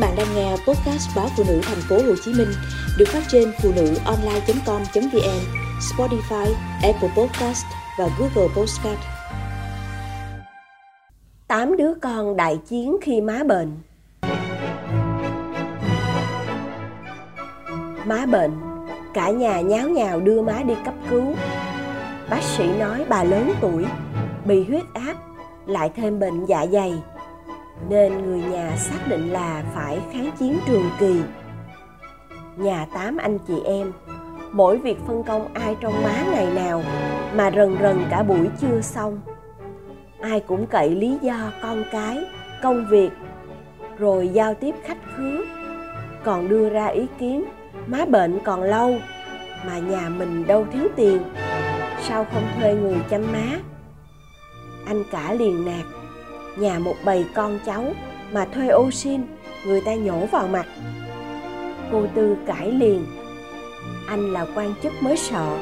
bạn đang nghe podcast báo phụ nữ thành phố Hồ Chí Minh được phát trên phụ nữ online.com.vn, Spotify, Apple Podcast và Google Podcast. Tám đứa con đại chiến khi má bệnh. Má bệnh, cả nhà nháo nhào đưa má đi cấp cứu. Bác sĩ nói bà lớn tuổi, bị huyết áp, lại thêm bệnh dạ dày nên người nhà xác định là phải kháng chiến trường kỳ. Nhà tám anh chị em, mỗi việc phân công ai trong má ngày nào mà rần rần cả buổi chưa xong. Ai cũng cậy lý do con cái, công việc, rồi giao tiếp khách khứa, còn đưa ra ý kiến má bệnh còn lâu mà nhà mình đâu thiếu tiền sao không thuê người chăm má anh cả liền nạt nhà một bầy con cháu mà thuê ô xin người ta nhổ vào mặt. Cô tư cãi liền. Anh là quan chức mới sợ,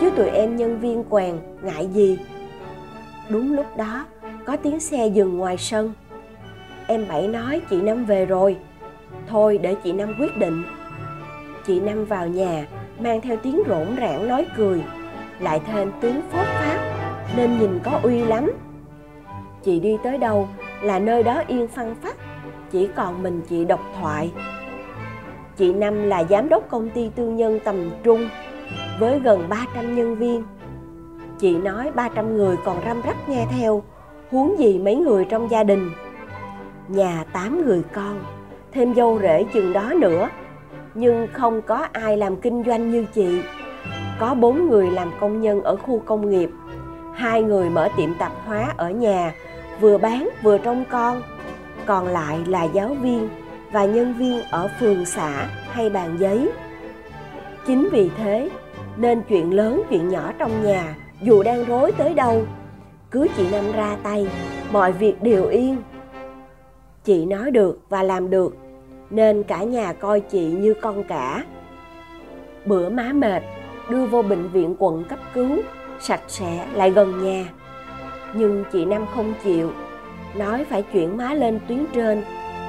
chứ tụi em nhân viên quèn ngại gì. Đúng lúc đó, có tiếng xe dừng ngoài sân. Em bảy nói, chị năm về rồi. Thôi, để chị năm quyết định. Chị năm vào nhà, mang theo tiếng rỗn rãng nói cười. Lại thêm tiếng phốt pháp nên nhìn có uy lắm chị đi tới đâu là nơi đó yên phăng phắc, chỉ còn mình chị độc thoại. Chị năm là giám đốc công ty tư nhân tầm trung với gần 300 nhân viên. Chị nói 300 người còn răm rắp nghe theo, huống gì mấy người trong gia đình. Nhà tám người con, thêm dâu rể chừng đó nữa, nhưng không có ai làm kinh doanh như chị. Có bốn người làm công nhân ở khu công nghiệp, hai người mở tiệm tạp hóa ở nhà vừa bán vừa trông con. Còn lại là giáo viên và nhân viên ở phường xã hay bàn giấy chính vì thế, nên chuyện lớn chuyện nhỏ trong nhà dù đang rối tới đâu, cứ chị năm ra tay, mọi việc đều yên. Chị nói được và làm được, nên cả nhà coi chị như con cả. Bữa má mệt, đưa vô bệnh viện quận cấp cứu, sạch sẽ lại gần nhà nhưng chị năm không chịu. Nói phải chuyển má lên tuyến trên.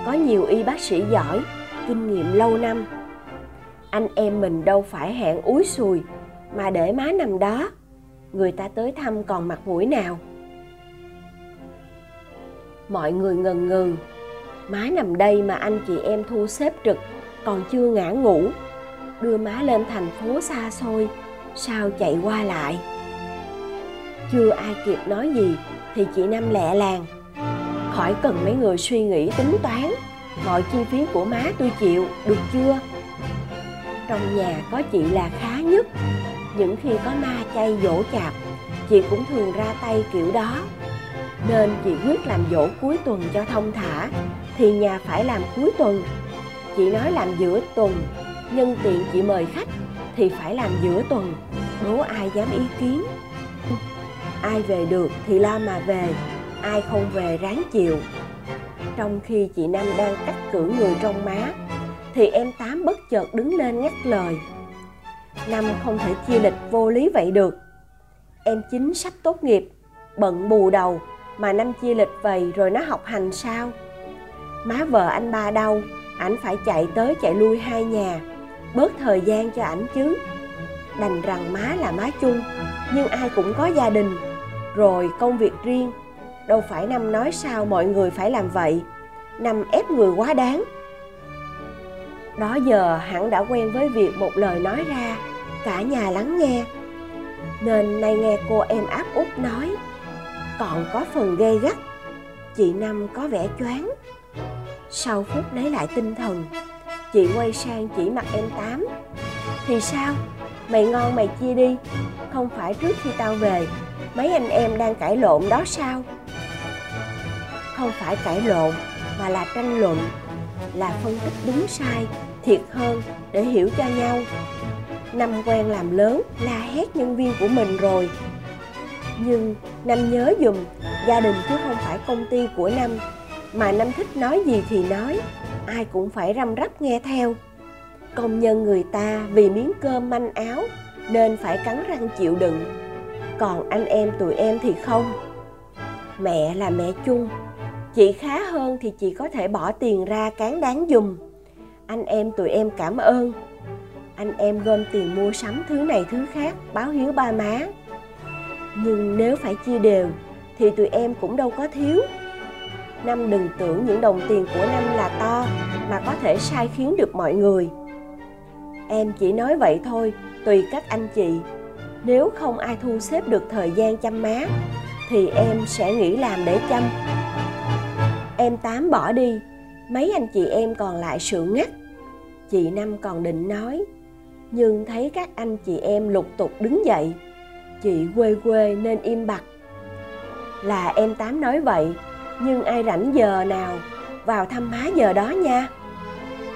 Có nhiều y bác sĩ giỏi, kinh nghiệm lâu năm. Anh em mình đâu phải hẹn úi sùi, mà để má nằm đó. Người ta tới thăm còn mặt mũi nào? Mọi người ngần ngừ. Má nằm đây mà anh chị em thu xếp trực, còn chưa ngã ngủ. Đưa má lên thành phố xa xôi, sao chạy qua lại? Chưa ai kịp nói gì, thì chị năm lẹ làng. Khỏi cần mấy người suy nghĩ tính toán, mọi chi phí của má tôi chịu, được chưa? Trong nhà có chị là khá nhất. Những khi có ma chay dỗ chạp, chị cũng thường ra tay kiểu đó. Nên chị quyết làm dỗ cuối tuần cho thông thả, thì nhà phải làm cuối tuần. Chị nói làm giữa tuần, nhân tiện chị mời khách, thì phải làm giữa tuần. Đố ai dám ý kiến? Ai về được thì lo mà về, ai không về ráng chịu. Trong khi chị năm đang cắt cử người trong má, thì em tám bất chợt đứng lên ngắt lời. Năm không thể chia lịch vô lý vậy được. Em chính sắp tốt nghiệp, bận bù đầu mà năm chia lịch vậy rồi nó học hành sao? Má vợ anh ba đâu ảnh phải chạy tới chạy lui hai nhà, bớt thời gian cho ảnh chứ. Đành rằng má là má chung, nhưng ai cũng có gia đình rồi công việc riêng. Đâu phải năm nói sao mọi người phải làm vậy. Năm ép người quá đáng. Đó giờ hẳn đã quen với việc một lời nói ra, cả nhà lắng nghe. Nên nay nghe cô em áp út nói, còn có phần gây gắt. Chị năm có vẻ choáng. Sau phút lấy lại tinh thần, chị quay sang chỉ mặt em tám. Thì sao? Mày ngon mày chia đi, không phải trước khi tao về mấy anh em đang cãi lộn đó sao? Không phải cãi lộn, mà là tranh luận, là phân tích đúng sai, thiệt hơn, để hiểu cho nhau. Năm quen làm lớn, la hét nhân viên của mình rồi. Nhưng năm nhớ dùm, gia đình chứ không phải công ty của năm. Mà năm thích nói gì thì nói, ai cũng phải răm rắp nghe theo. Công nhân người ta vì miếng cơm manh áo, nên phải cắn răng chịu đựng còn anh em tụi em thì không. Mẹ là mẹ chung. Chị khá hơn thì chị có thể bỏ tiền ra cán đáng dùm. Anh em tụi em cảm ơn. Anh em gom tiền mua sắm thứ này thứ khác, báo hiếu ba má. Nhưng nếu phải chia đều, thì tụi em cũng đâu có thiếu. Năm đừng tưởng những đồng tiền của năm là to, mà có thể sai khiến được mọi người. Em chỉ nói vậy thôi, tùy các anh chị nếu không ai thu xếp được thời gian chăm má, thì em sẽ nghỉ làm để chăm. Em tám bỏ đi, mấy anh chị em còn lại sự ngắt. Chị năm còn định nói, nhưng thấy các anh chị em lục tục đứng dậy. Chị quê quê nên im bặt. Là em tám nói vậy, nhưng ai rảnh giờ nào vào thăm má giờ đó nha.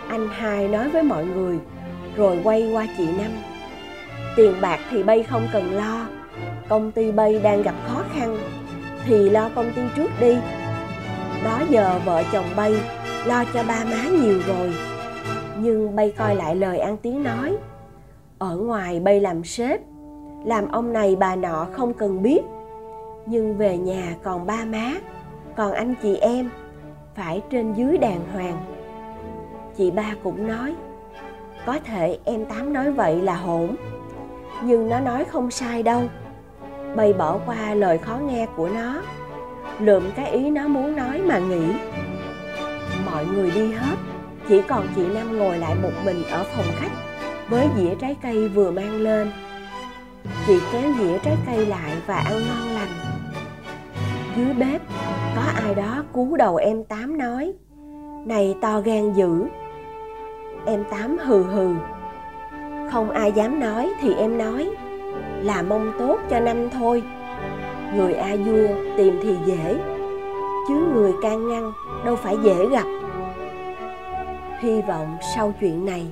Anh hai nói với mọi người, rồi quay qua chị năm tiền bạc thì bay không cần lo. Công ty bay đang gặp khó khăn, thì lo công ty trước đi. Đó giờ vợ chồng bay, lo cho ba má nhiều rồi. Nhưng bay coi lại lời ăn tiếng nói, ở ngoài bay làm sếp, làm ông này bà nọ không cần biết. Nhưng về nhà còn ba má, còn anh chị em, phải trên dưới đàng hoàng. Chị ba cũng nói, có thể em tám nói vậy là hỗn nhưng nó nói không sai đâu. Bay bỏ qua lời khó nghe của nó. Lượm cái ý nó muốn nói mà nghĩ. Mọi người đi hết. Chỉ còn chị năm ngồi lại một mình ở phòng khách với dĩa trái cây vừa mang lên. Chị kéo dĩa trái cây lại và ăn ngon lành. Dưới bếp, có ai đó cú đầu em tám nói, này to gan dữ. Em tám hừ hừ không ai dám nói thì em nói. Là mong tốt cho năm thôi. Người a vua tìm thì dễ, chứ người can ngăn đâu phải dễ gặp. Hy vọng sau chuyện này,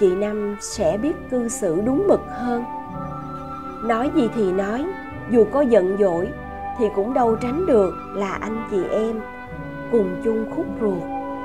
chị năm sẽ biết cư xử đúng mực hơn. Nói gì thì nói, dù có giận dỗi thì cũng đâu tránh được là anh chị em cùng chung khúc ruột.